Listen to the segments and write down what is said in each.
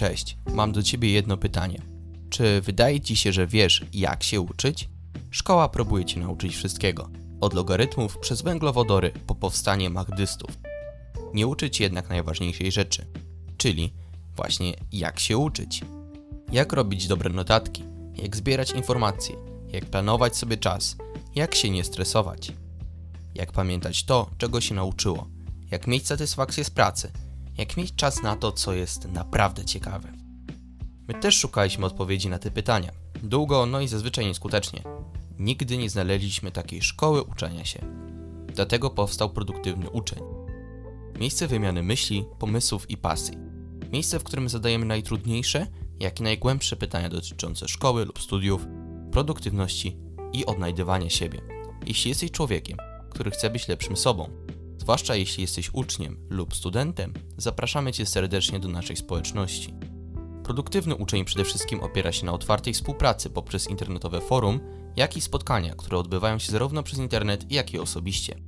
Cześć, mam do Ciebie jedno pytanie. Czy wydaje Ci się, że wiesz, jak się uczyć? Szkoła próbuje Cię nauczyć wszystkiego. Od logarytmów przez węglowodory po powstanie magdystów. Nie uczyć jednak najważniejszej rzeczy, czyli właśnie jak się uczyć. Jak robić dobre notatki, jak zbierać informacje, jak planować sobie czas, jak się nie stresować. Jak pamiętać to, czego się nauczyło, jak mieć satysfakcję z pracy, jak mieć czas na to, co jest naprawdę ciekawe. My też szukaliśmy odpowiedzi na te pytania. Długo, no i zazwyczaj nieskutecznie. Nigdy nie znaleźliśmy takiej szkoły uczenia się. Dlatego powstał produktywny uczeń. Miejsce wymiany myśli, pomysłów i pasji. Miejsce, w którym zadajemy najtrudniejsze, jak i najgłębsze pytania dotyczące szkoły lub studiów, produktywności i odnajdywania siebie. Jeśli jesteś człowiekiem, który chce być lepszym sobą, zwłaszcza jeśli jesteś uczniem lub studentem, zapraszamy Cię serdecznie do naszej społeczności. Produktywny uczeń przede wszystkim opiera się na otwartej współpracy poprzez internetowe forum, jak i spotkania, które odbywają się zarówno przez internet, jak i osobiście.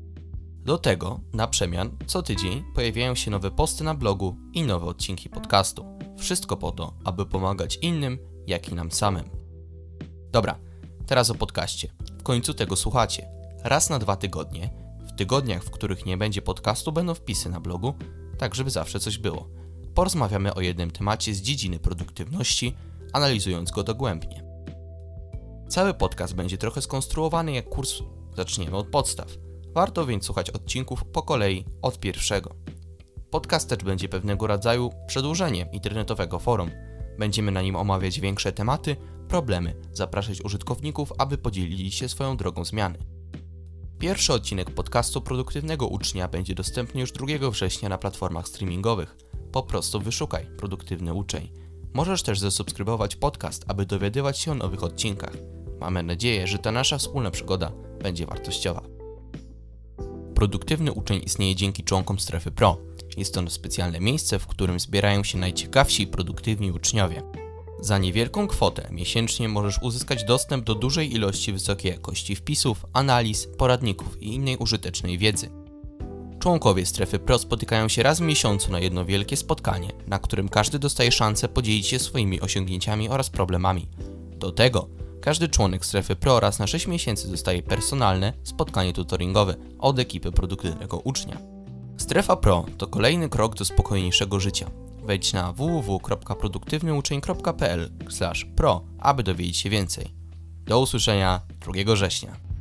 Do tego, na przemian, co tydzień pojawiają się nowe posty na blogu i nowe odcinki podcastu. Wszystko po to, aby pomagać innym, jak i nam samym. Dobra, teraz o podcaście. W końcu tego słuchacie. Raz na dwa tygodnie, w tygodniach, w których nie będzie podcastu, będą wpisy na blogu, tak żeby zawsze coś było. Porozmawiamy o jednym temacie z dziedziny produktywności, analizując go dogłębnie. Cały podcast będzie trochę skonstruowany jak kurs. Zaczniemy od podstaw. Warto więc słuchać odcinków po kolei od pierwszego. Podcast też będzie pewnego rodzaju przedłużeniem internetowego forum. Będziemy na nim omawiać większe tematy, problemy, zapraszać użytkowników, aby podzielili się swoją drogą zmiany. Pierwszy odcinek podcastu Produktywnego Ucznia będzie dostępny już 2 września na platformach streamingowych. Po prostu wyszukaj Produktywny Uczeń. Możesz też zasubskrybować podcast, aby dowiadywać się o nowych odcinkach. Mamy nadzieję, że ta nasza wspólna przygoda będzie wartościowa. Produktywny Uczeń istnieje dzięki członkom Strefy Pro. Jest to specjalne miejsce, w którym zbierają się najciekawsi i produktywni uczniowie. Za niewielką kwotę miesięcznie możesz uzyskać dostęp do dużej ilości wysokiej jakości wpisów, analiz, poradników i innej użytecznej wiedzy. Członkowie strefy Pro spotykają się raz w miesiącu na jedno wielkie spotkanie, na którym każdy dostaje szansę podzielić się swoimi osiągnięciami oraz problemami. Do tego każdy członek strefy Pro raz na 6 miesięcy dostaje personalne spotkanie tutoringowe od ekipy produktywnego ucznia. Strefa Pro to kolejny krok do spokojniejszego życia. Wejdź na www.produktywnyuczeń.pl/pro, aby dowiedzieć się więcej. Do usłyszenia 2 września.